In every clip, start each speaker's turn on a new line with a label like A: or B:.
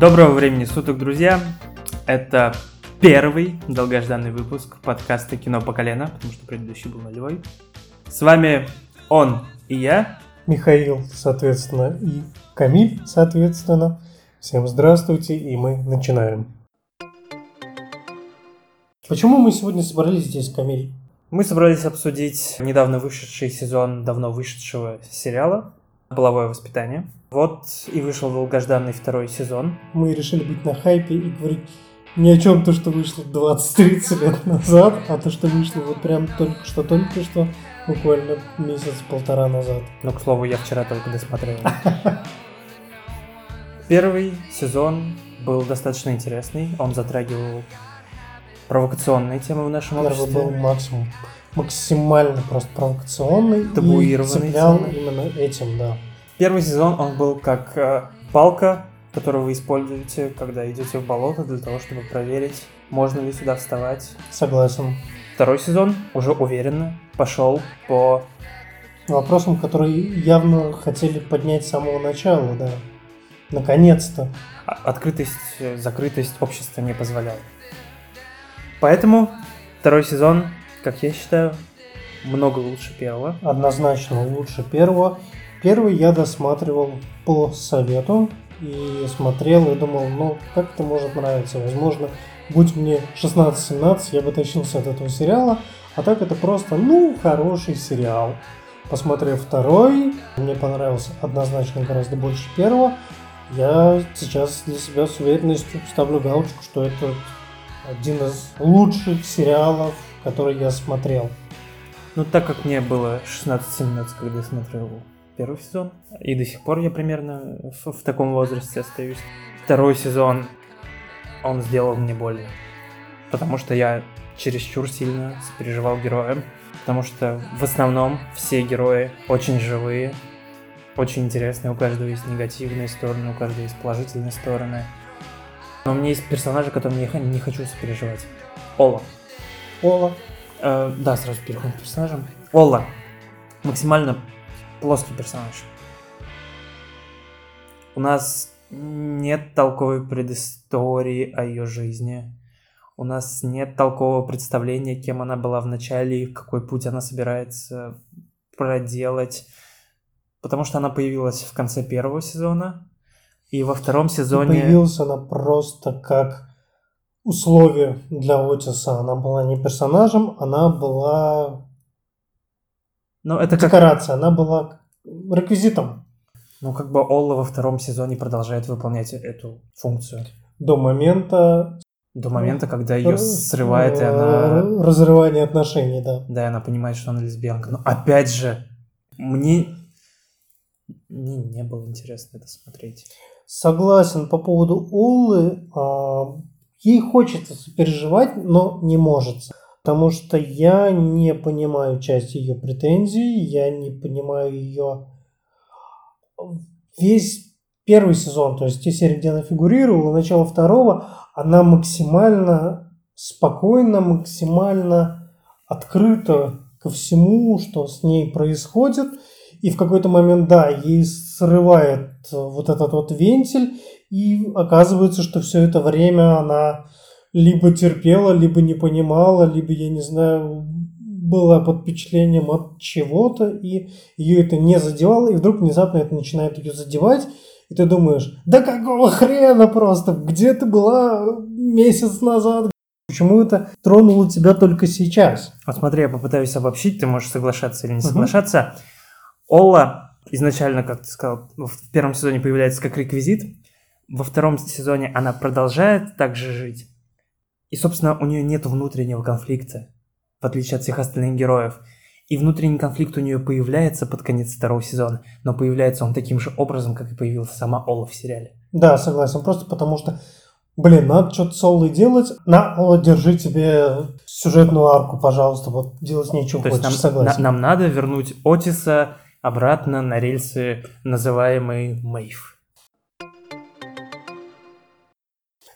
A: Доброго времени суток, друзья! Это первый долгожданный выпуск подкаста «Кино по колено», потому что предыдущий был нулевой. С вами он и я.
B: Михаил, соответственно, и Камиль, соответственно. Всем здравствуйте, и мы начинаем. Почему мы сегодня собрались здесь, Камиль?
A: Мы собрались обсудить недавно вышедший сезон давно вышедшего сериала «Половое воспитание». Вот и вышел долгожданный второй сезон.
B: Мы решили быть на хайпе и говорить не о чем то, что вышло 20-30 лет назад, а то, что вышло вот прям только что, только что, буквально месяц-полтора назад.
A: Ну, к слову, я вчера только досмотрел. Первый сезон был достаточно интересный. Он затрагивал провокационные темы в нашем
B: Первый
A: обществе.
B: был максимум, максимально просто провокационный и
A: Табуированный
B: цеплял
A: темы.
B: именно этим, да.
A: Первый сезон, он был как э, палка, которую вы используете, когда идете в болото для того, чтобы проверить, можно ли сюда вставать.
B: Согласен.
A: Второй сезон уже уверенно пошел по...
B: Вопросом, который явно хотели поднять с самого начала, да. Наконец-то.
A: а- Открытость, э, закрытость общества не позволяла. Поэтому второй сезон, как я считаю, много лучше первого.
B: Однозначно лучше первого. Первый я досматривал по совету и смотрел и думал, ну, как это может нравиться? Возможно, будь мне 16-17, я бы тащился от этого сериала, а так это просто, ну, хороший сериал. Посмотрев второй, мне понравился однозначно гораздо больше первого. Я сейчас для себя с уверенностью ставлю галочку, что это один из лучших сериалов, которые я смотрел.
A: Ну, так как мне было 16-17, когда я смотрел первый сезон, и до сих пор я примерно в, в таком возрасте остаюсь. Второй сезон, он сделал мне больно. Потому что я чересчур сильно сопереживал героям. Потому что в основном все герои очень живые, очень интересные. У каждого есть негативные стороны, у каждого есть положительные стороны. Но у меня есть персонажи, которым я не хочу сопереживать. Ола.
B: Ола,
A: Э, да, сразу переходим к персонажам. Олла. Максимально плоский персонаж. У нас нет толковой предыстории о ее жизни. У нас нет толкового представления, кем она была в начале и какой путь она собирается проделать. Потому что она появилась в конце первого сезона. И во втором
B: И
A: сезоне...
B: появилась она просто как условие для Отиса. Она была не персонажем, она была
A: Ну, это как...
B: она была реквизитом
A: Ну, как бы Олла во втором сезоне продолжает выполнять эту функцию.
B: до момента
A: До момента, когда ее
B: э,
A: срывает, и
B: э,
A: она...
B: разрывания отношений, да.
A: Да, и она понимает, что она лесбиянка. Но опять же, мне... Мне не было интересно это смотреть.
B: Согласен по поводу Оллы. Ей хочется сопереживать, но не может. Потому что я не понимаю часть ее претензий, я не понимаю ее весь первый сезон, то есть те серии, где она фигурировала, начало второго, она максимально спокойно, максимально открыта ко всему, что с ней происходит. И в какой-то момент, да, ей срывает э, вот этот вот вентиль, и оказывается, что все это время она либо терпела, либо не понимала, либо, я не знаю, была под впечатлением от чего-то, и ее это не задевало, и вдруг внезапно это начинает ее задевать, и ты думаешь, да какого хрена просто, где ты была месяц назад, почему это тронуло тебя только сейчас?
A: Вот смотри, я попытаюсь обобщить, ты можешь соглашаться или не соглашаться. Олла изначально, как ты сказал, в первом сезоне появляется как реквизит. Во втором сезоне она продолжает так же жить. И, собственно, у нее нет внутреннего конфликта, в отличие от всех остальных героев. И внутренний конфликт у нее появляется под конец второго сезона, но появляется он таким же образом, как и появилась сама Олла в сериале.
B: Да, согласен, просто потому что, блин, надо что-то с Оллой делать, на, Олла, держи тебе сюжетную арку, пожалуйста, вот делать нечего
A: То
B: хочешь,
A: нам,
B: согласен.
A: на- нам надо вернуть Отиса обратно на рельсы, называемый Мэйв.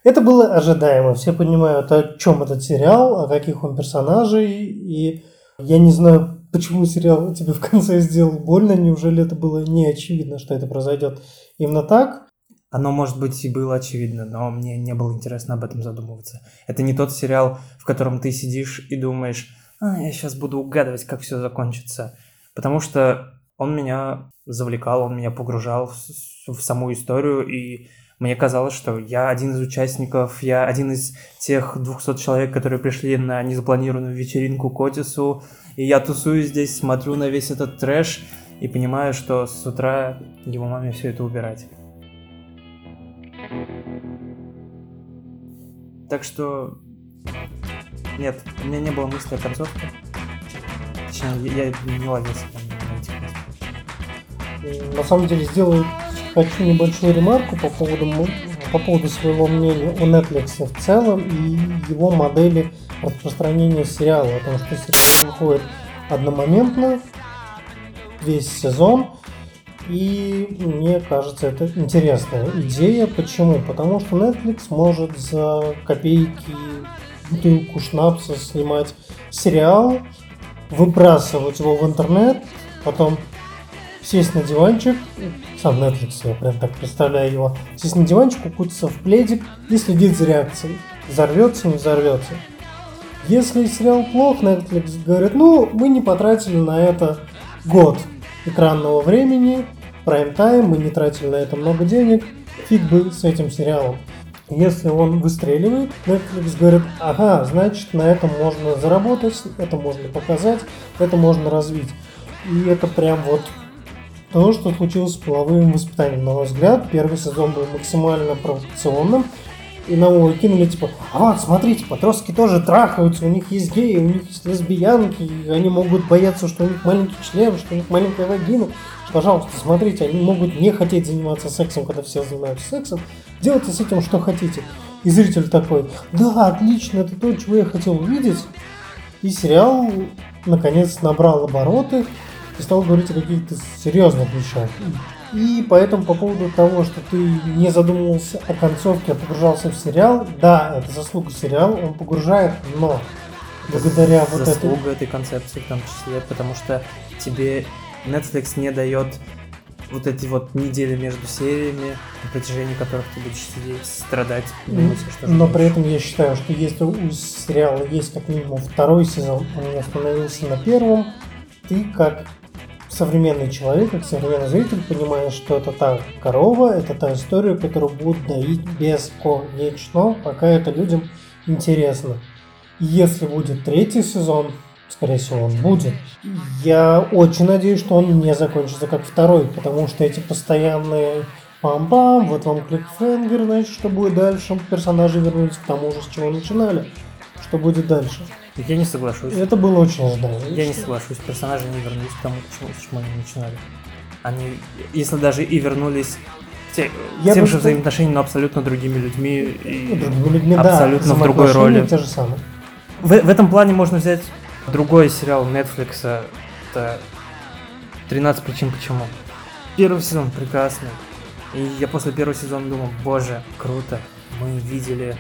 B: Это было ожидаемо. Все понимают, о чем этот сериал, о каких он персонажей. И я не знаю, почему сериал тебе в конце сделал больно. Неужели это было не очевидно, что это произойдет именно так?
A: Оно, может быть, и было очевидно, но мне не было интересно об этом задумываться. Это не тот сериал, в котором ты сидишь и думаешь, а, я сейчас буду угадывать, как все закончится. Потому что он меня завлекал, он меня погружал в, в саму историю, и мне казалось, что я один из участников, я один из тех 200 человек, которые пришли на незапланированную вечеринку к Отису, и я тусую здесь, смотрю на весь этот трэш и понимаю, что с утра его маме все это убирать. Так что... Нет, у меня не было мысли о концовке. Точнее, я не
B: мыслях. На самом деле, сделаю, хочу небольшую ремарку по поводу, по поводу своего мнения о Netflix в целом и его модели распространения сериала. Потому что сериал выходит одномоментно, весь сезон, и мне кажется, это интересная идея. Почему? Потому что Netflix может за копейки бутылку шнапса снимать сериал, выбрасывать его в интернет, потом сесть на диванчик, сам Netflix, я прям так представляю его, сесть на диванчик, укутаться в пледик и следить за реакцией. Взорвется, не взорвется. Если сериал плох, Netflix говорит, ну, мы не потратили на это год экранного времени, прайм-тайм, мы не тратили на это много денег, фиг бы с этим сериалом. Если он выстреливает, Netflix говорит, ага, значит на этом можно заработать, это можно показать, это можно развить. И это прям вот то, что случилось с половым воспитанием. На мой взгляд, первый сезон был максимально провокационным, и нам его кинули, типа, а вот, смотрите, подростки тоже трахаются, у них есть геи, у них есть лесбиянки, и они могут бояться, что у них маленький член, что у них маленькая вагина. Пожалуйста, смотрите, они могут не хотеть заниматься сексом, когда все занимаются сексом. Делайте с этим что хотите. И зритель такой, да, отлично, это то, чего я хотел увидеть. И сериал, наконец, набрал обороты и стал говорить о каких-то серьезных вещах. И поэтому по поводу того, что ты не задумывался о концовке, а погружался в сериал, да, это заслуга сериала, он погружает, но благодаря
A: вот этой... Заслуга этой концепции в том числе, потому что тебе Netflix не дает вот эти вот недели между сериями, на протяжении которых ты будешь сидеть, страдать,
B: думать, что Но при этом я считаю, что если у сериала есть как минимум второй сезон, он не остановился на первом, ты как современный человек, как современный зритель, понимаешь, что это та корова, это та история, которую будут доить бесконечно, пока это людям интересно. И если будет третий сезон, скорее всего, он будет, я очень надеюсь, что он не закончится как второй, потому что эти постоянные пам-пам, вот вам кликфенгер, значит, что будет дальше, персонажи вернулись к тому же, с чего начинали, что будет дальше.
A: Я не соглашусь.
B: Это было очень ожидаемо.
A: Я не соглашусь. Персонажи не вернулись к тому, с чего они начинали. Они, если даже и вернулись те, я тем же взаимоотношениям, но абсолютно другими людьми и другими людьми, абсолютно да, в другой роли.
B: Те же самые.
A: В, в этом плане можно взять другой сериал Netflix. Это 13 причин почему. Первый сезон прекрасный. И я после первого сезона думал, боже, круто. Мы видели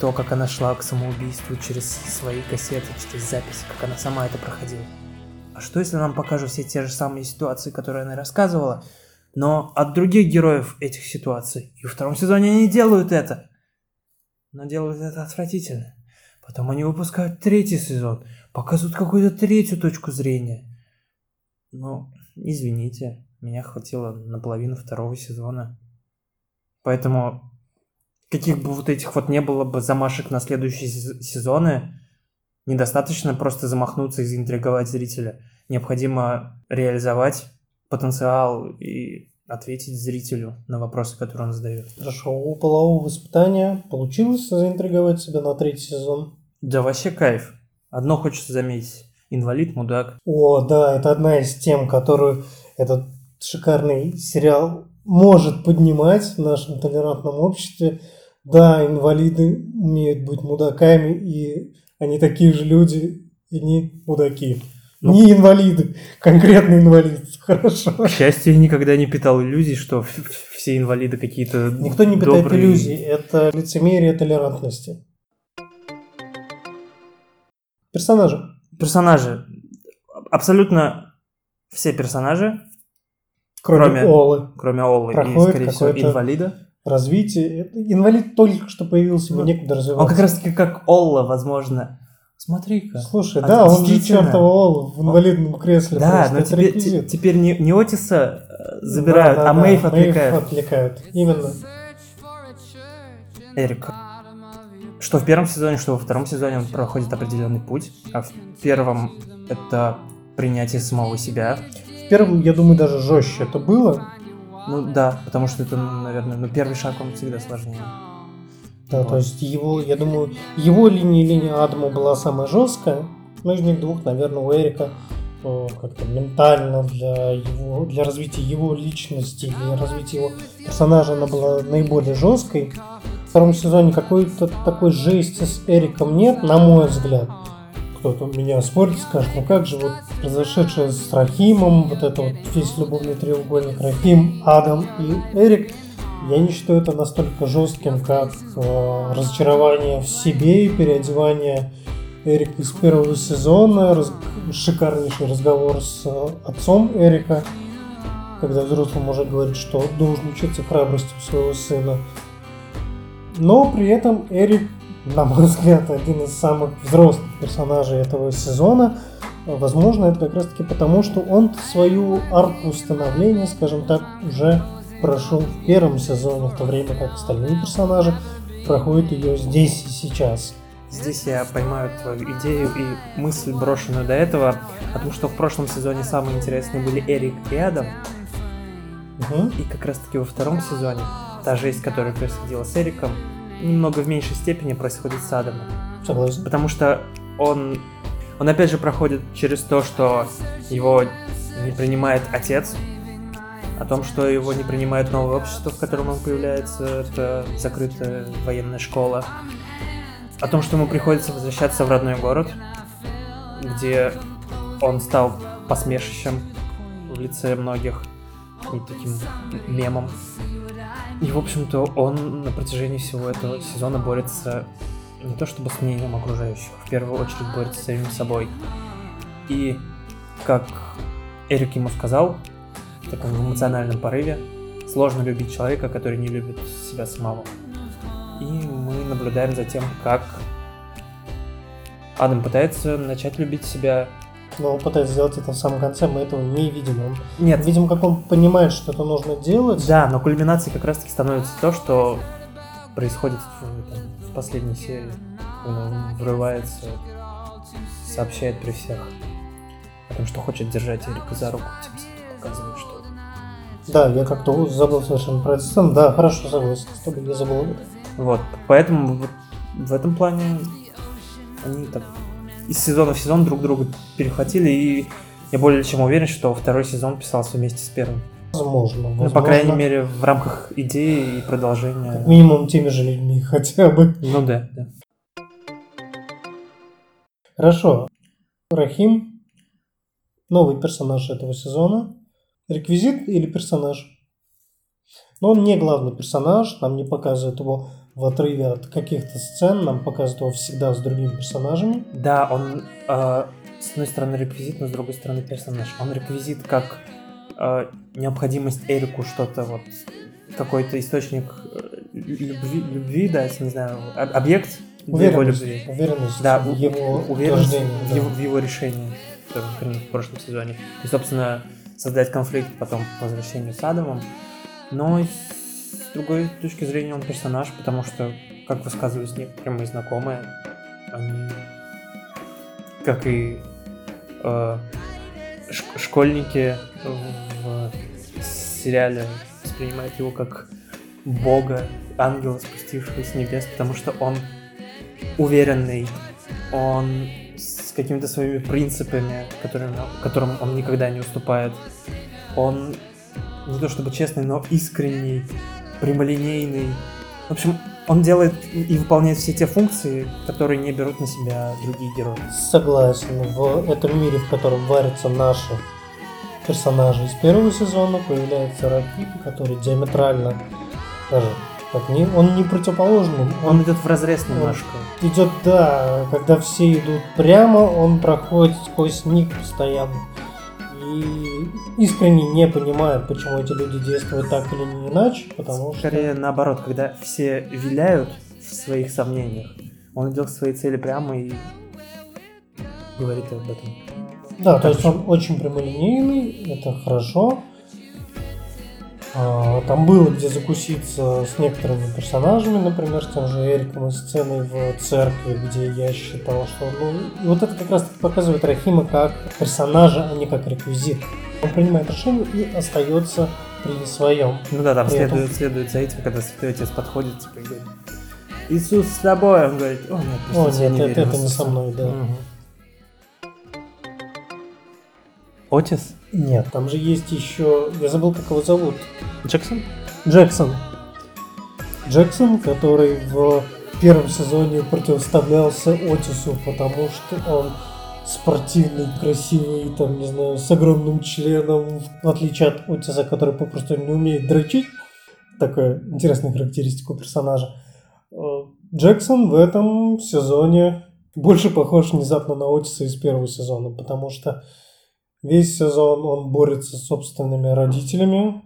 A: то, как она шла к самоубийству через свои кассеты, через записи, как она сама это проходила. А что если нам покажут все те же самые ситуации, которые она рассказывала, но от других героев этих ситуаций? И во втором сезоне они делают это. Но делают это отвратительно. Потом они выпускают третий сезон, показывают какую-то третью точку зрения. Но, извините, меня хватило на половину второго сезона. Поэтому каких бы вот этих вот не было бы замашек на следующие сезоны, недостаточно просто замахнуться и заинтриговать зрителя. Необходимо реализовать потенциал и ответить зрителю на вопросы, которые он задает.
B: Хорошо, у полового воспитания получилось заинтриговать себя на третий сезон?
A: Да вообще кайф. Одно хочется заметить. Инвалид, мудак.
B: О, да, это одна из тем, которую этот шикарный сериал может поднимать в нашем толерантном обществе. Да, инвалиды умеют быть мудаками, и они такие же люди, и не мудаки. Ну, не инвалиды, конкретный инвалид. Хорошо.
A: К счастью, я никогда не питал иллюзий, что все инвалиды какие-то
B: Никто не питает добрые... иллюзий. Это лицемерие толерантности. Персонажи.
A: Персонажи. Абсолютно все персонажи,
B: кроме, кроме Олы,
A: кроме Олы и, скорее всего, инвалида
B: развитие. Инвалид только что появился, ему
A: Ну,
B: некуда развиваться.
A: Он как раз таки как Олла, возможно. Смотри-ка.
B: Слушай,
A: А
B: да, он же чертова Олла в инвалидном кресле.
A: Да, но теперь, те- теперь не, не Отиса э, забирают,
B: Да, да,
A: а
B: да,
A: Мэйв отвлекают.
B: отвлекают. Именно.
A: Эрик. Что в первом сезоне, что во втором сезоне он проходит определенный путь. А в первом это принятие самого себя.
B: В первом, я думаю, даже жестче это было.
A: Ну да, потому что это, ну, наверное, ну первый шаг он всегда сложнее.
B: Да,
A: Вот.
B: то есть его, я думаю, его линия линия Адама была самая жесткая, но из них двух, наверное, у Эрика как-то ментально для его, для развития его личности, для развития его персонажа она была наиболее жесткой. В втором сезоне какой-то такой жести с Эриком нет, на мой взгляд. Кто-то меня спорит, скажет, ну как же вот произошедшее с Рахимом, вот это вот весь любовный треугольник Рахим, Адам и Эрик, я не считаю это настолько жестким, как э, разочарование в себе и переодевание Эрика из первого сезона, раз- шикарнейший разговор с э, отцом Эрика, когда взрослый мужик говорит, что должен учиться храбрости у своего сына. Но при этом Эрик, на мой взгляд, один из самых взрослых персонажей этого сезона. Возможно, это как раз таки потому, что он свою арку становления, скажем так, уже прошел в первом сезоне, в то время как остальные персонажи проходят ее здесь и сейчас.
A: Здесь я поймаю твою идею и мысль, брошенную до этого, о том, что в прошлом сезоне самые интересные были Эрик и Адам,
B: Мгм.
A: и как раз таки во втором сезоне та жизнь, которая происходила с Эриком, немного в меньшей степени происходит с Адамом.
B: Согласен.
A: Потому что он, он опять же проходит через то, что его не принимает отец, о том, что его не принимает новое общество, в котором он появляется, это закрытая военная школа, о том, что ему приходится возвращаться в родной город, где он стал посмешищем в лице многих и таким мемом. И, в общем-то, он на протяжении всего этого сезона борется не то чтобы с мнением окружающих, в первую очередь борется с самим собой. И, как Эрик ему сказал, в таком эмоциональном порыве, сложно любить человека, который не любит себя самого. И мы наблюдаем за тем, как Адам пытается начать любить себя.
B: Но он пытается сделать это в самом конце, мы этого не видим. Он,
A: Нет,
B: видим, как он понимает, что это нужно делать.
A: Да, но кульминацией как раз таки становится то, что происходит в, там, в последней серии. Когда он врывается, сообщает при всех о том, что хочет держать Эрика за руку, тем самым показывает, что...
B: Да, я как-то забыл совершенно про эту сцену. Да, хорошо, согласен с тобой, я забыл об этом.
A: Вот, поэтому вот в этом плане они так из сезона в сезон друг друга перехватили, и я более чем уверен, что второй сезон писался вместе с первым.
B: Возможно.
A: Ну, по крайней
B: возможно.
A: мере, в рамках идеи и продолжения.
B: Как минимум теми же людьми хотя бы.
A: Ну да, да.
B: Хорошо. Рахим. Новый персонаж этого сезона. Реквизит или персонаж? Но он не главный персонаж, нам не показывают его в отрыве от каких-то сцен, нам показывают его всегда с другими персонажами.
A: Да, он э, с одной стороны реквизит, но с другой стороны персонаж. Он реквизит как э, необходимость Эрику что-то вот какой-то источник э, любви, любви, да, если не знаю, об- объект для его
B: Уверенность,
A: любви.
B: уверенность
A: Да,
B: в его
A: уверенность в,
B: да.
A: его, в его решении, например, в прошлом сезоне. И, собственно, создать конфликт потом по возвращению с Адамом. Но другой точки зрения он персонаж, потому что, как высказывались некоторые мои знакомые, они, как и э, школьники в сериале, воспринимают его как бога, ангела, спустившего с небес, потому что он уверенный, он с какими-то своими принципами, которыми, которым он никогда не уступает. Он не то чтобы честный, но искренний, прямолинейный. В общем, он делает и выполняет все те функции, которые не берут на себя другие герои.
B: Согласен. В этом мире, в котором варятся наши персонажи из первого сезона, появляется Ракип, который диаметрально даже как не, он не противоположный,
A: Он
B: он
A: идет в разрез немножко.
B: идет, да, когда все идут прямо, он проходит сквозь них постоянно. И искренне не понимают, почему эти люди действуют так или не иначе, потому
A: Скорее что... наоборот, когда все виляют в своих сомнениях, он идет к своей цели прямо и говорит об этом.
B: Да, то есть он очень прямолинейный, это хорошо. А, там было где закуситься с некоторыми персонажами, например, с тем же Эриком и сценой в церкви, где я считал, что... Ну, и вот это как раз показывает Рахима как персонажа, а не как реквизит. Он принимает решение и остается при своем.
A: Ну да, там следует, этом... следует за этим, когда святой отец подходит, типа, говорит, Иисус с тобой, он говорит, о нет,
B: о, нет, не это, это не со мной, да. Угу.
A: Отис?
B: Нет, там же есть еще... Я забыл, как его зовут.
A: Джексон?
B: Джексон. Джексон, который в первом сезоне противоставлялся Отису, потому что он спортивный, красивый, там, не знаю, с огромным членом, в отличие от Отиса, который попросту не умеет дрочить. Такая интересная характеристика у персонажа. Э, Джексон в этом сезоне больше похож внезапно на Отиса из первого сезона, потому что Весь сезон он борется с собственными родителями.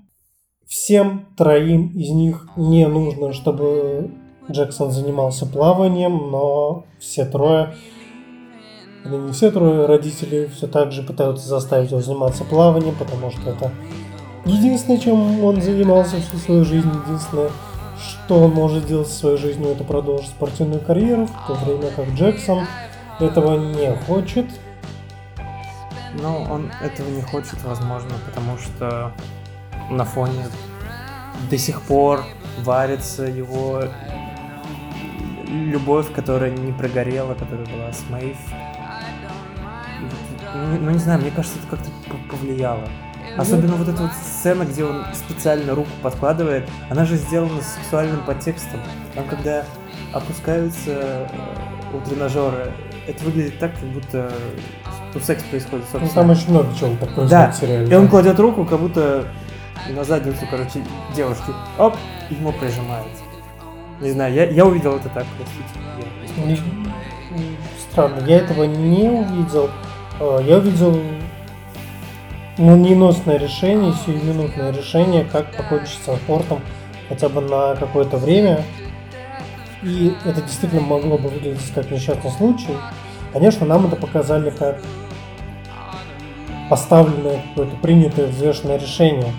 B: Всем троим из них не нужно, чтобы Джексон занимался плаванием, но все трое, или не все трое родители все так же пытаются заставить его заниматься плаванием, потому что это единственное, чем он занимался всю свою жизнь, единственное, что он может делать в своей жизни, это продолжить спортивную карьеру, в то время как Джексон этого не хочет,
A: но он этого не хочет, возможно, потому что на фоне до сих пор варится его любовь, которая не прогорела, которая была с Мэйв. Ну, ну, не знаю, мне кажется, это как-то повлияло. Особенно вот эта вот сцена, где он специально руку подкладывает, она же сделана с сексуальным подтекстом. Там, когда опускаются э, у тренажера, это выглядит так, как будто Тут секс происходит,
B: собственно. Ну, там очень много чего так происходит
A: да. в сериале. И он кладет руку, как будто на задницу, короче, девушки. Оп, и ему прижимает. Не знаю, я, я увидел это так, простите.
B: Странно, я этого не увидел. А, я увидел молниеносное решение, сиюминутное решение, как покончить с спортом хотя бы на какое-то время. И это действительно могло бы выглядеть как несчастный случай. Конечно, нам это показали как поставленное какое-то принятое взвешенное решение,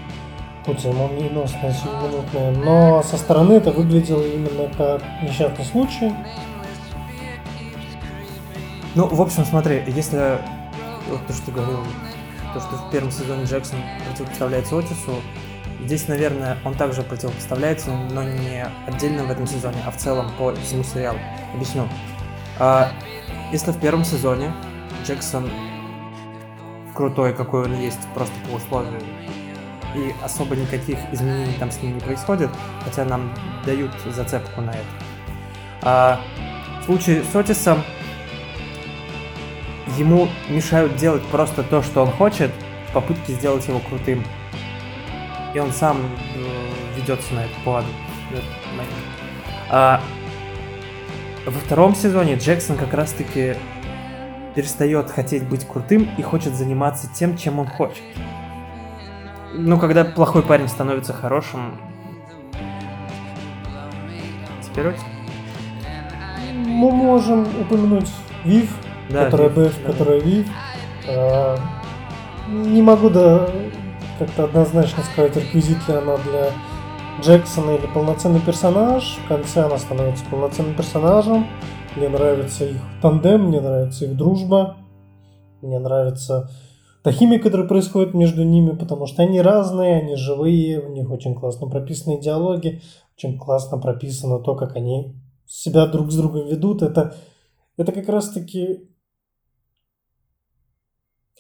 B: и молниеносное, сиюминутное, но со стороны это выглядело именно как несчастный случай.
A: Ну, в общем, смотри, если вот то, что ты говорил, то, что в первом сезоне Джексон противопоставляется Отису, здесь, наверное, он также противопоставляется, но не отдельно в этом сезоне, а в целом по всему сериалу. Объясню. Если в первом сезоне Джексон крутой, какой он есть, просто по условию, и особо никаких изменений там с ним не происходит, хотя нам дают зацепку на это. А в случае с Отисом ему мешают делать просто то, что он хочет, в попытке сделать его крутым. И он сам э, ведется на это поводу. А, во втором сезоне Джексон как раз-таки перестает хотеть быть крутым и хочет заниматься тем, чем он хочет. Ну, когда плохой парень становится хорошим... Теперь
B: Мы можем упомянуть Вив, да, которая Вив, да. которая Вив. А, не могу да как-то однозначно сказать, реквизит ли она для Джексона или полноценный персонаж. В конце она становится полноценным персонажем. Мне нравится их тандем, мне нравится их дружба. Мне нравится та химия, которая происходит между ними, потому что они разные, они живые, у них очень классно прописаны диалоги, очень классно прописано то, как они себя друг с другом ведут. Это, это как раз-таки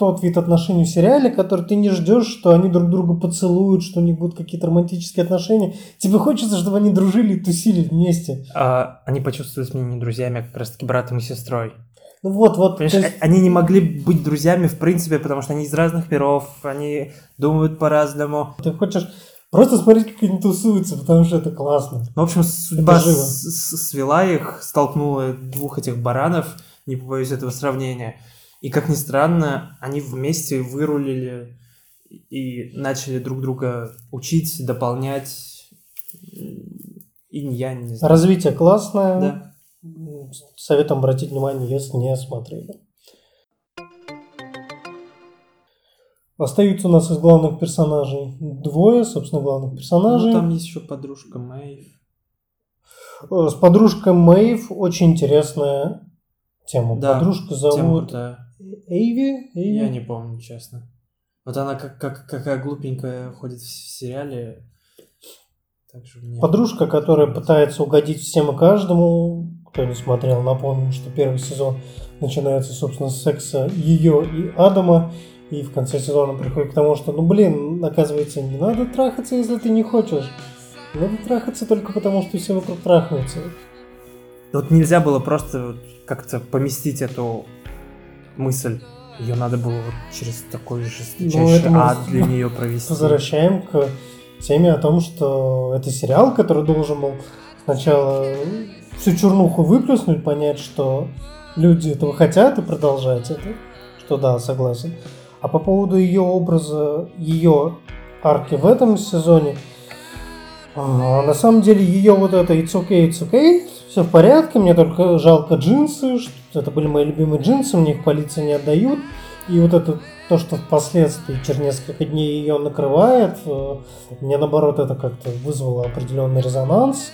B: тот вид отношений в сериале, который ты не ждешь, что они друг друга поцелуют, что у них будут какие-то романтические отношения. Тебе хочется, чтобы они дружили и тусили вместе.
A: А, они почувствовали меня не друзьями, а как раз-таки братом и сестрой.
B: Ну вот, вот.
A: Понимаешь, есть... они не могли быть друзьями в принципе, потому что они из разных миров, они думают по-разному.
B: Ты хочешь просто смотреть, как они тусуются, потому что это классно.
A: Ну, в общем, судьба свела их, столкнула двух этих баранов, не побоюсь этого сравнения. И как ни странно, они вместе вырулили и начали друг друга учить, дополнять. И я не знаю.
B: Развитие классное.
A: Да.
B: Советом обратить внимание, если не смотрели. Остаются у нас из главных персонажей двое, собственно, главных персонажей.
A: Ну, там есть еще подружка Мэйв.
B: Э, С подружкой Мэйв очень интересная тема.
A: Да,
B: Подружку
A: Тема
B: зовут
A: крутая.
B: Эйви? Эйви?
A: Я не помню, честно. Вот она как, как какая глупенькая ходит в сериале. Так же мне...
B: Подружка, которая пытается угодить всем и каждому. Кто не смотрел, напомню, что первый сезон начинается, собственно, с секса ее и Адама. И в конце сезона приходит к тому, что, ну блин, оказывается, не надо трахаться, если ты не хочешь. Надо трахаться только потому, что все вокруг трахаются.
A: Вот нельзя было просто как-то поместить эту мысль. Ее надо было вот через такой жесточайший
B: Ну,
A: ад для нее провести.
B: Возвращаем к теме о том, что это сериал, который должен был сначала всю чернуху выплеснуть, понять, что люди этого хотят и продолжать это. Что да, согласен. А по поводу ее образа, ее арки в этом сезоне, на самом деле ее вот это it's okay, it's okay, все в порядке, мне только жалко джинсы, что это были мои любимые джинсы, мне их полиция не отдают. И вот это то, что впоследствии через несколько дней ее накрывает, э, мне наоборот это как-то вызвало определенный резонанс.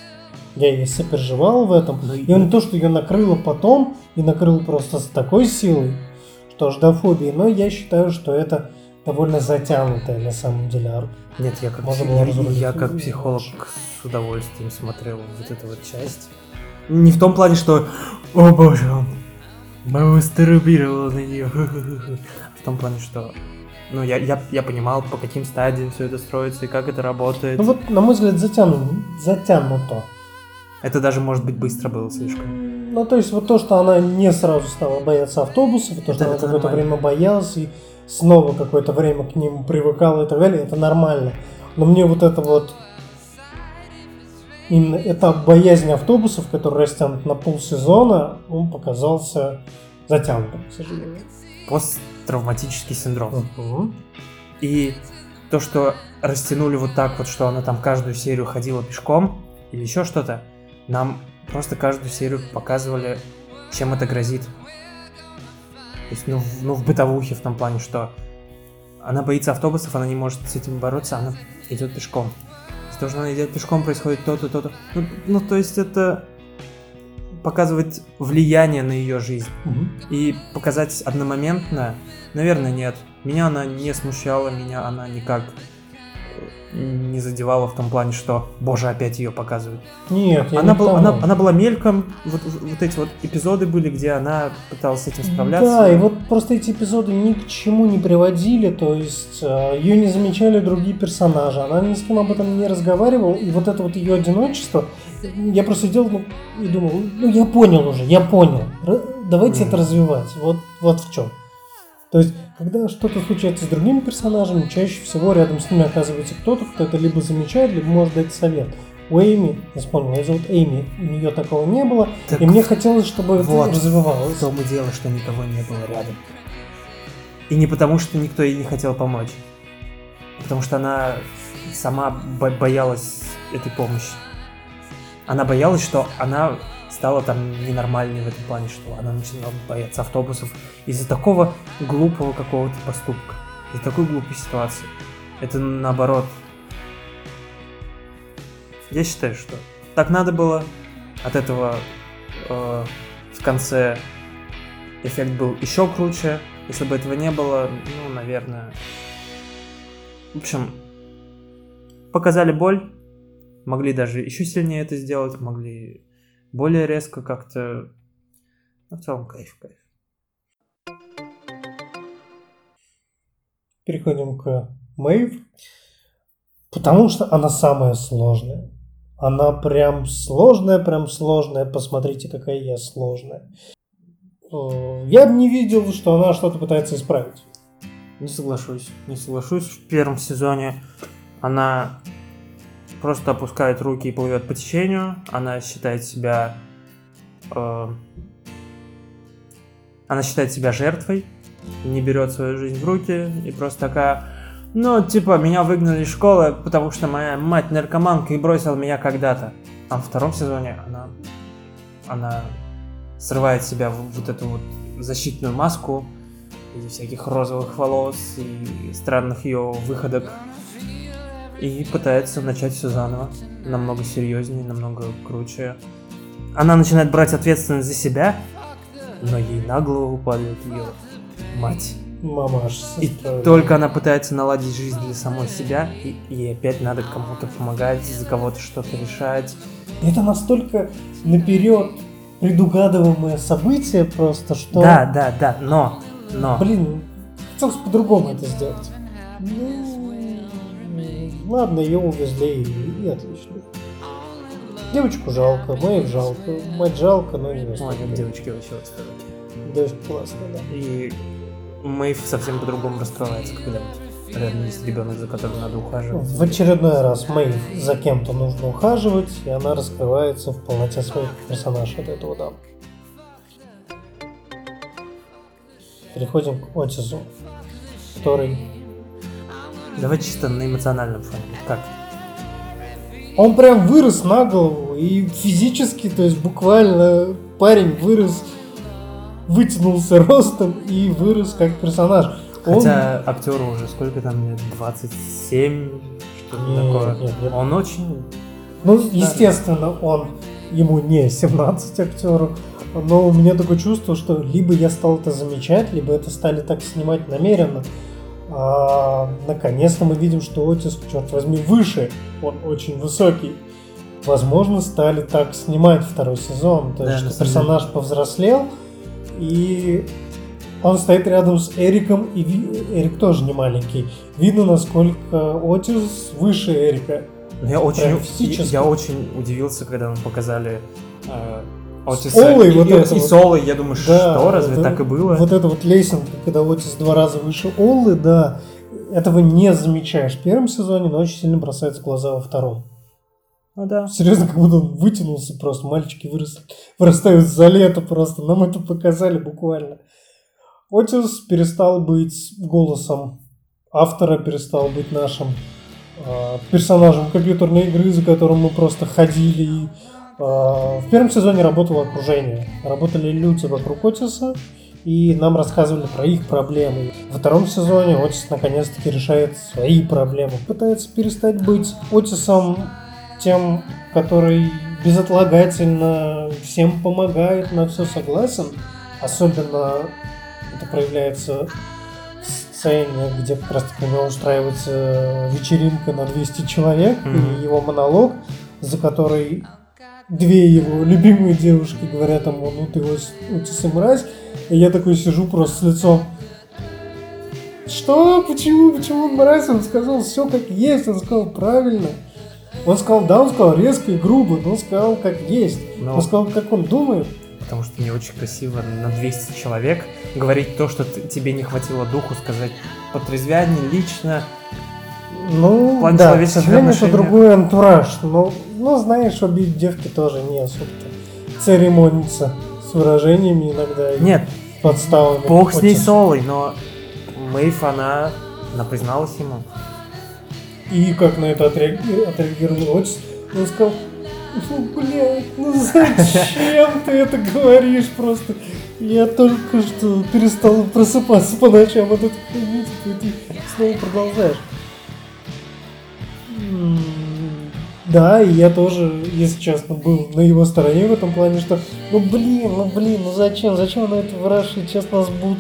B: Я ей сопереживал в этом. И не то, что ее накрыло потом, и накрыло просто с такой силой, что аж до фобии. Но я считаю, что это довольно затянутая на самом деле.
A: Нет, я как,
B: Можно было
A: я- я как психолог с удовольствием смотрел вот эту вот часть. Не в том плане, что «О боже, он мастурбировал на нее». В том плане, что ну, я, я, я понимал, по каким стадиям все это строится и как это работает.
B: Ну вот, на мой взгляд, затянуто. затянуто.
A: Это даже, может быть, быстро было слишком.
B: Ну, то есть, вот то, что она не сразу стала бояться автобусов, то, что
A: Это-
B: она
A: это
B: какое-то время боялась, и снова какое-то время к ним привыкала и так далее, это нормально. Но мне вот это вот именно этап боязни автобусов, который растянут на полсезона, он показался затянутым, к сожалению.
A: Посттравматический синдром. И то, что растянули вот так вот, что она там каждую серию ходила пешком или еще что-то, нам просто каждую серию показывали, чем это грозит. То есть, ну, в- ну, в бытовухе, в том плане, что она боится автобусов, она не может с этим бороться, она идет пешком. Из-за того, что она идет пешком, происходит то-то, то-то. Ну, ну, то есть это показывает влияние на ее жизнь.
B: Мгм.
A: И показать одномоментно, наверное, нет. Меня она не смущала, меня она никак не задевала в том плане, что, боже, опять ее показывают.
B: Нет, я
A: Она,
B: не
A: была, она, она была мельком, вот, вот эти вот эпизоды были, где она пыталась с этим справляться.
B: Да, и вот просто эти эпизоды ни к чему не приводили, то есть ее не замечали другие персонажи, она ни с кем об этом не разговаривала, и вот это вот ее одиночество, я просто сидел ну, и думал, ну я понял уже, я понял, давайте
A: Мгм.
B: это развивать, вот, вот в чем. То есть, когда что-то случается с другими персонажами, чаще всего рядом с ними оказывается кто-то, кто это либо замечает, либо может дать совет. У Эйми, я вспомнил, ее зовут Эйми, у нее такого не было,
A: Так
B: и мне хотелось, чтобы
A: вот
B: это развивалось.
A: В том и дело, что никого не было рядом. И не потому, что никто ей не хотел помочь. а Потому что она сама бо- боялась этой помощи. Она боялась, что она стала там ненормальной в этом плане, что она начинала бояться автобусов из-за такого глупого какого-то поступка, из-за такой глупой ситуации. Это наоборот. Я считаю, что так надо было. От этого э, в конце эффект был еще круче. Если бы этого не было, ну, наверное... В общем, показали боль, могли даже еще сильнее это сделать, могли более резко как-то... Ну, в целом, кайф, кайф.
B: Переходим к Мэйв. Потому что она самая сложная. Она прям сложная, прям сложная. Посмотрите, какая я сложная. Э, Я бы не видел, что она что-то пытается исправить.
A: Не соглашусь. Не соглашусь. В первом сезоне она просто опускает руки и плывет по течению. Она считает себя... э, она считает себя жертвой. не берет свою жизнь в руки и просто такая, ну, типа, меня выгнали из школы, потому что моя мать наркоманка и бросила меня когда-то. А во втором сезоне она, она срывает себя в- вот эту вот защитную маску в виде всяких розовых волос и странных ее выходок и пытается начать все заново, намного серьезнее, намного круче. Она начинает брать ответственность за себя, но ей на голову падает ее мать.
B: Мамаш.
A: И только она пытается наладить жизнь для самой себя, и ей опять надо кому-то помогать, за кого-то что-то решать.
B: Это настолько наперед предугадываемое событие просто, что...
A: Да, да, да, но, но,
B: Блин, хотелось по-другому это сделать. Ну, ладно, ее увезли и, и отлично. Девочку жалко, моих жалко, мать жалко, но не
A: Ой,
B: знаю.
A: девочки вообще вот
B: Девочка классная, да.
A: И Мэйв совсем по-другому раскрывается, когда рядом есть ребенок, за которым надо ухаживать.
B: В очередной раз Мэйв за кем-то нужно ухаживать, и она раскрывается в полноте своих персонажей от этого, да. Переходим к Отизу, который...
A: Давай чисто на эмоциональном фоне. Как?
B: Он прям вырос на голову, и физически, то есть буквально парень вырос, вытянулся ростом и вырос как персонаж. Он-
A: Хотя актеру уже сколько там лет? 27? Что-то
B: Нет,
A: такое.
B: нет, нет.
A: Он очень...
B: Ну, естественно, он ему не 17 актеру, но у меня такое чувство, что либо я стал это замечать, либо это стали так снимать намеренно. А, наконец-то мы видим, что Отис, черт возьми, выше, он очень высокий. Возможно, стали так снимать второй сезон, то
A: Да,
B: есть что персонаж повзрослел, и он стоит рядом с Эриком, и Эрик тоже не маленький. Видно, насколько Отис выше Эрика.
A: Я очень, я очень удивился, когда нам показали э,
B: С
A: Отиса
B: Олой
A: и,
B: вот
A: и-
B: это
A: и
B: вот.
A: с Олой. Я думаю,
B: Да,
A: что, разве
B: это-
A: так и было?
B: Вот эта вот лесенка, когда Отис два раза выше Оллы, да, этого не замечаешь в первом сезоне, но очень сильно бросается в глаза во втором.
A: Ну да.
B: Серьезно, как будто он вытянулся просто, мальчики вырос, вырастают за лето просто, нам это показали буквально. Отис перестал быть голосом автора, перестал быть нашим э, персонажем компьютерной игры, за которым мы просто ходили. И, в первом сезоне работало окружение, работали люди вокруг Отиса, и нам рассказывали про их проблемы. Во втором сезоне Отис наконец-таки решает свои проблемы, пытается перестать быть Отисом тем, который безотлагательно всем помогает, на все согласен. Особенно это проявляется в сцене, где как раз таки у него устраивается вечеринка на 200 человек,
A: Мгм.
B: и его монолог, за который две его любимые девушки говорят ему, ну ты вот Утис и мразь, и я такой сижу просто с лицом, что? Почему? Почему он мразь? Он сказал все как есть, он сказал правильно. Он сказал, да, он сказал резко и грубо, но он сказал как есть.
A: Но
B: Он сказал, как он думает.
A: потому что не очень красиво на 200 человек говорить то, что тебе не хватило духу сказать потрезвяние лично.
B: Ну,
A: плане
B: да, к сожалению, это другой антураж. Но, ну, знаешь, обе девки тоже не особо-то церемонятся с выражениями иногда
A: Нет,
B: подставами.
A: бог с ней. Солой, но Мэйв, она, она призналась ему.
B: И как на это отреаги- отреагировал Отис, он сказал, ну, блядь, ну зачем ты это говоришь просто? Я только что перестал просыпаться по ночам хуйни, типа, и ты снова продолжаешь. Да, и я тоже, если честно, был на его стороне в этом плане, что ну блин, ну блин, ну зачем, зачем она это выращивает, сейчас нас будут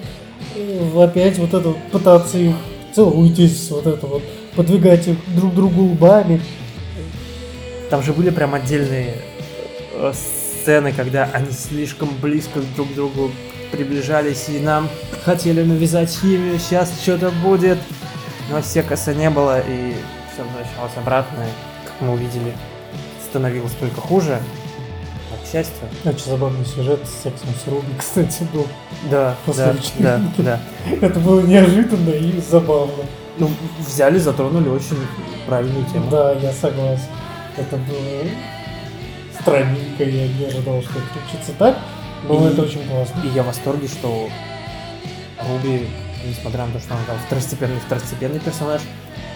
B: э, опять вот это вот пытаться их целуйтесь, вот это вот, подвигать их друг другу лбами.
A: Там же были прям отдельные э, сцены, когда они слишком близко друг к другу приближались и нам хотели навязать химию, сейчас что-то будет. Но секаса не было и все возвращалось обратно. Как мы увидели, становилось только хуже. Но, к счастью.
B: Очень забавный сюжет с сексом с Руби, кстати, был.
A: Да,
B: После
A: да, да, да.
B: Это было неожиданно и забавно.
A: Ну, взяли, затронули очень правильную тему.
B: Да, я согласен. Это было странненько, я не ожидал, что это случится так, но
A: И-
B: это очень классно.
A: И я в восторге, что Руби, несмотря на то, что она там второстепенный второстепенный персонаж,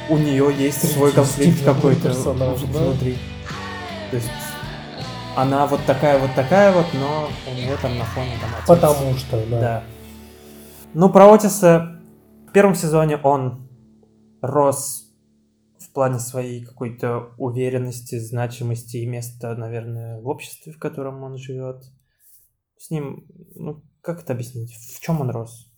A: у нее есть свой конфликт какой-то
B: персонаж, да.
A: внутри. То есть она вот такая вот такая вот, но у нее там на фоне там отец.
B: Потому что, да.
A: Да. Ну, про Отиса в первом сезоне он рос в плане своей какой-то уверенности, значимости и места, наверное, в обществе, в котором он живет. С ним, ну, как это объяснить? В чем он рос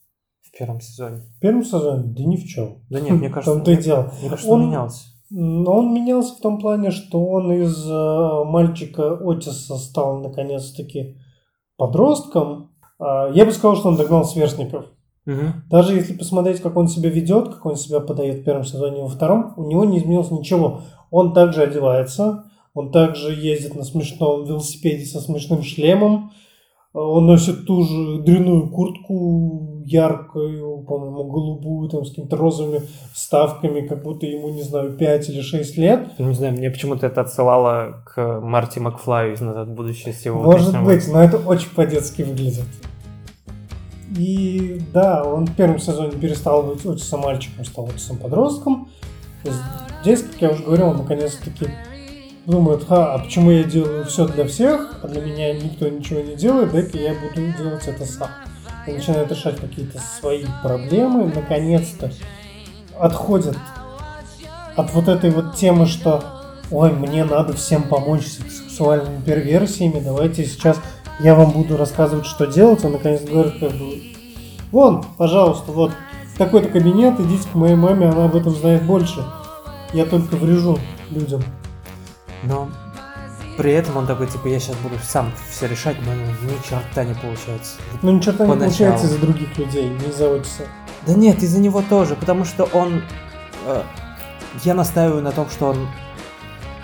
A: в первом сезоне?
B: В первом сезоне, да ни в чем.
A: Да нет, мне кажется,
B: В том-то и
A: мне-
B: дело.
A: Мне кажется, он, менялся.
B: Но он менялся в том плане, что он из э, мальчика Отиса стал наконец-таки подростком. А, я бы сказал, что он догнал сверстников.
A: Мгм.
B: Даже если посмотреть, как он себя ведет, как он себя подает в первом сезоне и во втором, у него не изменилось ничего. Он также одевается, он также ездит на смешном велосипеде со смешным шлемом, э, он носит ту же дряную куртку, яркую, по-моему, голубую, там, с какими-то розовыми вставками, как будто ему, не знаю, 5 или 6 лет.
A: Не знаю, мне почему-то это отсылало к Марти Макфлаю из «Назад в будущее» с его
B: Может быть, но это очень по-детски выглядит. И да, он в первом сезоне перестал быть Отисом мальчиком, стал Отисом подростком. Здесь, как я уже говорил, он наконец-таки думает, ха, а почему я делаю все для всех, а для меня никто ничего не делает, дай-ка я буду делать это сам. И начинает решать какие-то свои проблемы, наконец-то отходит от вот этой вот темы, что ой, мне надо всем помочь с сексуальными перверсиями, давайте сейчас я вам буду рассказывать, что делать, он наконец говорит, как бы, вон, пожалуйста, вот, такой-то кабинет, идите к моей маме, она об этом знает больше. Я только врежу людям.
A: Но при этом он такой, типа, я сейчас буду сам все решать, но ни черта не получается.
B: Но ни черта не
A: Поначалу.
B: получается из-за других людей, не из-за Отиса.
A: Да нет, из-за него тоже, потому что он... э, я настаиваю на том, что он,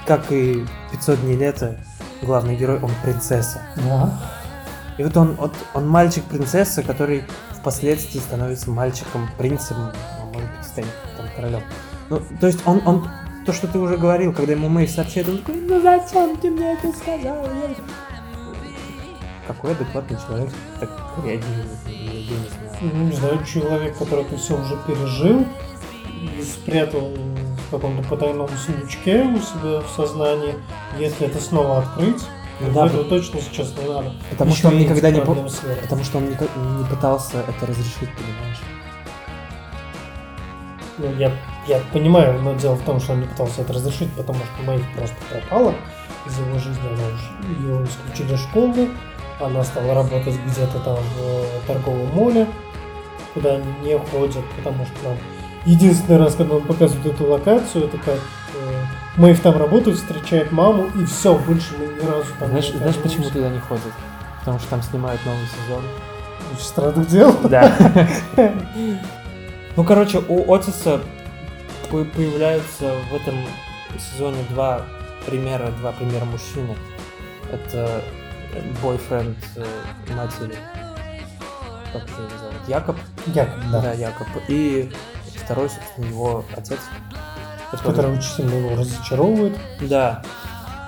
A: как и 500 дней лета, главный герой, он принцесса.
B: Да.
A: И вот он, вот, он мальчик-принцесса, который впоследствии становится мальчиком-принцем, может быть, станет там королем. Ну, то есть он, он, то, что ты уже говорил, когда ему Мэй сообщает, он такой, ну зачем ты мне это сказал? Я- Какой адекватный человек так реагирует? Я, не знаю.
B: Ну, не знаю, человек, который это все уже пережил и спрятал в каком-то потайном сундучке у себя в сознании, если это снова открыть,
A: Ну да,
B: этого точно сейчас не надо.
A: Потому
B: Еще
A: что он никогда не, по- потому что он нико- не пытался это разрешить, понимаешь?
B: Ну, я, я понимаю, но дело в том, что он не пытался это разрешить, потому что Мэйв просто пропала из его жизни, она уже ее исключили из школы, она стала работать где-то там в э, торговом моле, куда они не ходят, потому что там единственный раз, когда он показывает эту локацию, это как э, Мэйв там работает, встречает маму, и все, больше мы ни разу там
A: Знаешь,
B: не
A: знаешь, почему туда не ходят? Потому что там снимают новый сезон.
B: Очень странных дел.
A: Да. Ну, короче, у Отиса появляются в этом сезоне два примера, два примера мужчины. Это бойфренд э, матери. Как его зовут? Якоб?
B: Якоб,
A: Да,
B: да.
A: Якоб. И второй, собственно, его отец.
B: Который очень сильно его разочаровывает.
A: Да.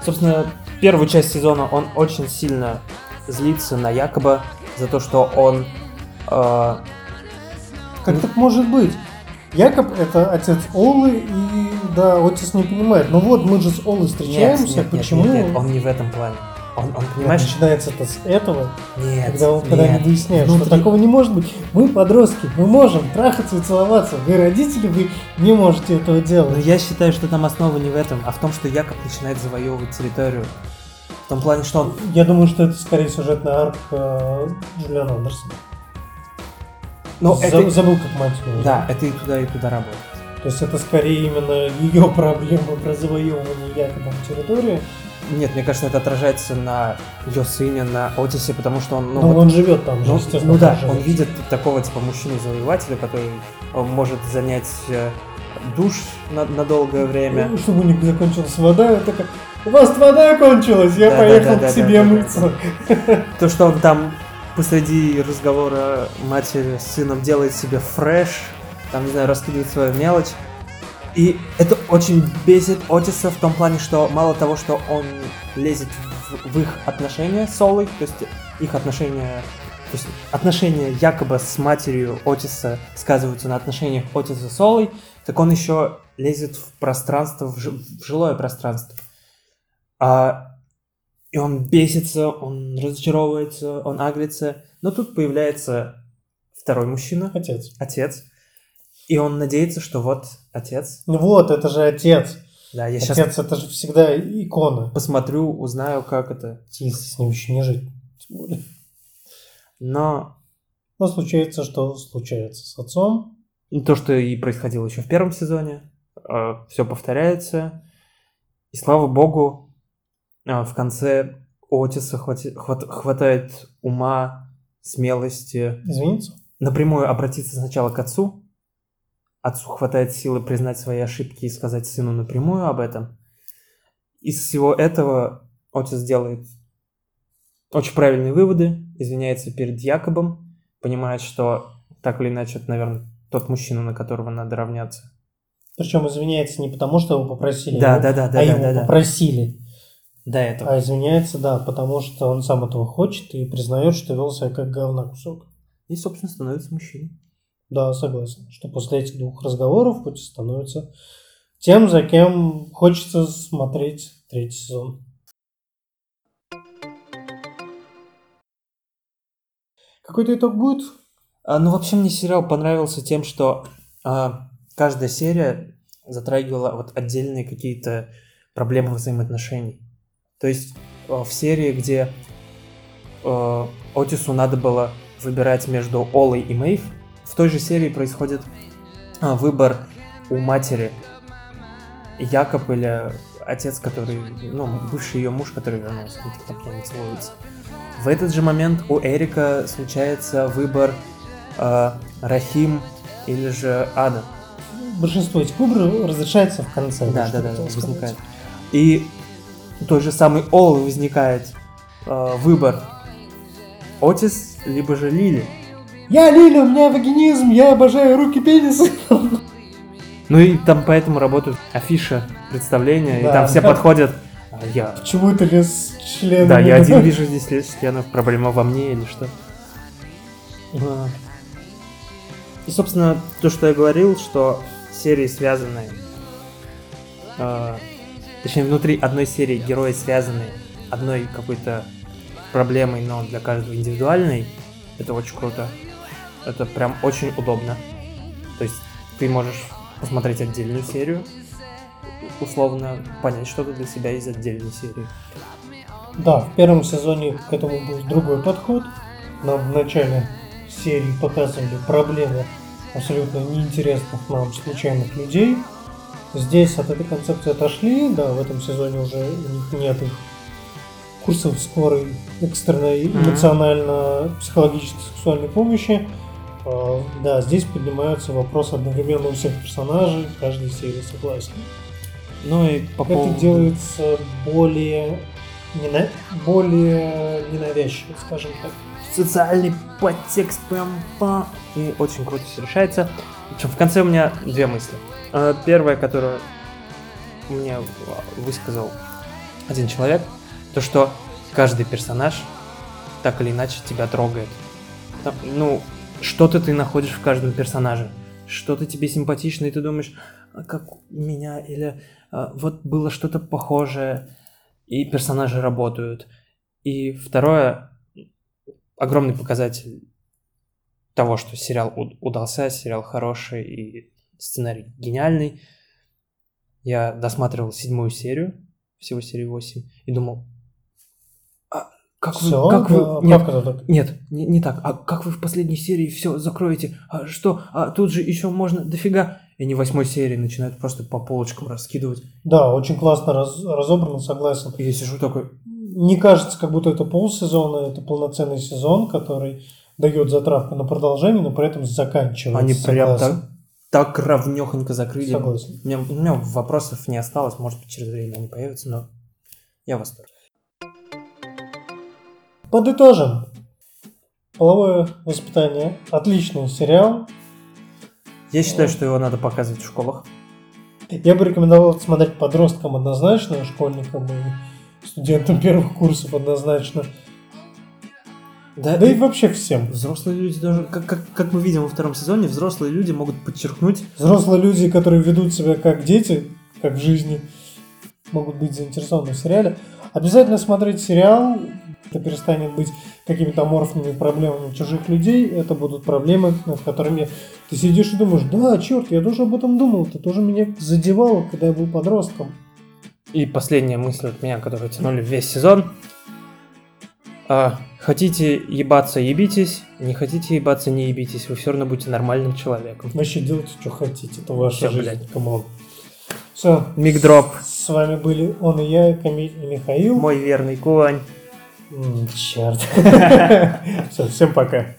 A: Собственно, первую часть сезона он очень сильно злится на Якоба за то, что он э,
B: Как так может быть? Якоб это отец Олы, и да, Отис не понимает. Ну вот, мы же с Олой встречаемся,
A: нет, нет,
B: почему?
A: Нет, нет, он не в этом плане. Он, он понимаешь,
B: Начинается это с этого,
A: нет,
B: когда, он, когда
A: нет.
B: они выясняют, что
A: Внутри-
B: такого не может быть. Мы подростки, мы можем трахаться и целоваться. Вы родители, вы не можете этого
A: Но
B: делать.
A: я считаю, что там основа не в этом, а в том, что Якоб начинает завоевывать территорию. В том плане, что он...
B: Я думаю, что это скорее сюжетный арк э, Джулиана Андерсона.
A: Ну,
B: За-
A: это...
B: Забыл, как мать его
A: Да, это и туда, и туда работает.
B: То есть это скорее именно ее проблема про завоевывание Якобом территории.
A: Нет, мне кажется, это отражается на ее сыне, на Отисе, потому что он...
B: Ну,
A: вот-
B: он живет там же,
A: Ну,
B: естественно.
A: ну да,
B: тоже.
A: он видит такого типа мужчину-завоевателя, который э, может занять э, душ на, на долгое время.
B: Ну, Чтобы у них закончилась вода, я такая, у вас вода кончилась, я
A: Да,
B: поехал
A: да, да,
B: к
A: да,
B: себе
A: да, да,
B: мыться.
A: То, что он там посреди разговора матери с сыном делает себе фреш, там, не знаю, раскидывает свою мелочь. И это очень бесит Отиса в том плане, что мало того, что он лезет в, в их отношения с Солой, то есть их отношения есть отношения якобы с матерью Отиса сказываются на отношениях Отиса с Олой, так он еще лезет в пространство, в, жи- в жилое пространство. А, и он бесится, он разочаровывается, он агрится. Но тут появляется второй мужчина,
B: Отец.
A: отец. И он надеется, что вот отец.
B: Ну вот, это же отец.
A: Да, я сейчас
B: Отец это же всегда икона.
A: посмотрю, узнаю, как это.
B: Если с ним еще не жить.
A: Но
B: Но случается, что случается с отцом.
A: то, что и происходило еще в первом сезоне, все повторяется. И слава богу, э, в конце Отиса хвати- хват- хватает ума, смелости
B: Извиниться.
A: напрямую обратиться сначала к отцу. Отцу хватает силы признать свои ошибки и сказать сыну напрямую об этом. Из всего этого Отис делает очень правильные выводы, извиняется перед Якобом, понимает, что так или иначе это, наверное, тот мужчина, на которого надо равняться.
B: Причем извиняется не потому, что его попросили,
A: Да,
B: его-
A: да, да, да,
B: а
A: да,
B: его
A: да, да.
B: попросили.
A: До этого.
B: А извиняется, да, потому что он сам этого хочет и признает, что вел себя как говна кусок.
A: И, собственно, становится мужчиной.
B: Да, согласен, что после этих двух разговоров Путин становится тем, за кем хочется смотреть третий сезон. Какой-то итог будет?
A: А, ну, вообще мне сериал понравился тем, что а, каждая серия затрагивала вот отдельные какие-то проблемы взаимоотношений. То есть а, в серии, где а, Отису надо было выбирать между Олой и Мэйв, в той же серии происходит а, выбор у матери Якоб или отец, который, ну, бывший ее муж, который вернулся, они там прям целуются. В этот же момент у Эрика случается выбор э, Рахим или же Ада.
B: Большинство этих выборов разрешается в конце.
A: Да, да, да, возникает. И той же самой Олы возникает э, выбор Отис, либо же Лили.
B: Я Лиля, у меня вагинизм, я обожаю руки пенисы.
A: Ну и там поэтому работают афиша, представления, и
B: Да.
A: там все подходят. а Я.
B: Почему это лес членами?
A: Да, я один вижу здесь лес членов, проблема во мне или что. И, собственно, то, что я говорил, что серии связаны, э, точнее, внутри одной серии герои связаны одной какой-то проблемой, но для каждого индивидуальной, это очень круто. Это прям очень удобно. То есть ты можешь посмотреть отдельную серию, условно понять что-то для себя из отдельной серии.
B: Да, в первом сезоне к этому был другой подход. Нам в начале серии показывали проблемы абсолютно неинтересных нам случайных людей. Здесь от этой концепции отошли, да, в этом сезоне уже у них нет их курсов скорой экстренной эмоционально-психологической сексуальной помощи. А, Да, здесь поднимаются вопросы одновременно у всех персонажей, в каждой серии согласен.
A: Ну и по
B: Это
A: поводу...
B: делается более, нена- более ненавязчиво, скажем так.
A: социальный подтекст прям. И очень круто все решается. В конце у меня две мысли. Э, Первая, которую мне высказал один человек, то что каждый персонаж так или иначе тебя трогает. Ну, что-то ты находишь в каждом персонаже. Что-то тебе симпатично, и ты думаешь, «А как у меня, или «А, вот было что-то похожее, и персонажи работают. И второе, огромный показатель того, что сериал уд- удался, сериал хороший и сценарий гениальный. Я досматривал седьмую серию, всего серии 8, и думал, а как
B: Все,
A: вы, как вы, нет,
B: так?
A: нет, не, не так. А как вы в последней серии все закроете? А что? А тут же еще можно дофига. И они в восьмой серии начинают просто по полочкам раскидывать.
B: Да, очень классно раз- разобрано, согласен.
A: И я сижу такой,
B: Не кажется, как будто это полсезона, это полноценный сезон, который дает затравку на продолжение, но при этом заканчивается.
A: они прям так, так равнехонько закрыли.
B: Согласен.
A: У меня, у меня вопросов не осталось, может быть, через время они появятся, но я в восторге.
B: Подытожим. Половое воспитание. Отличный сериал.
A: Я считаю, что его надо показывать в школах.
B: Я бы рекомендовал смотреть подросткам однозначно, школьникам и студентам первых курсов однозначно.
A: Да,
B: Да и вообще всем.
A: Взрослые люди даже, как, как, как мы видим во втором сезоне, взрослые люди могут подчеркнуть
B: Взрослые люди, которые ведут себя как дети, как в жизни, могут быть заинтересованы в сериале. Обязательно смотреть сериал. Это перестанет быть какими-то аморфными проблемами чужих людей. Это будут проблемы, над которыми ты сидишь и думаешь, да, черт, я тоже об этом думал. Это тоже меня задевало, когда я был подростком.
A: И последняя мысль от меня, которую тянули весь сезон. А, хотите ебаться, ебитесь. Не хотите ебаться, не ебитесь. Вы все равно будете нормальным человеком.
B: Вообще делайте, что хотите. Это ваша
A: Всё,
B: жизнь.
A: блядь.
B: Come on. Все.
A: Mic drop.
B: С вами были он и я, Камиль и Михаил.
A: Мой верный кулань.
B: Черт. Все, всем пока.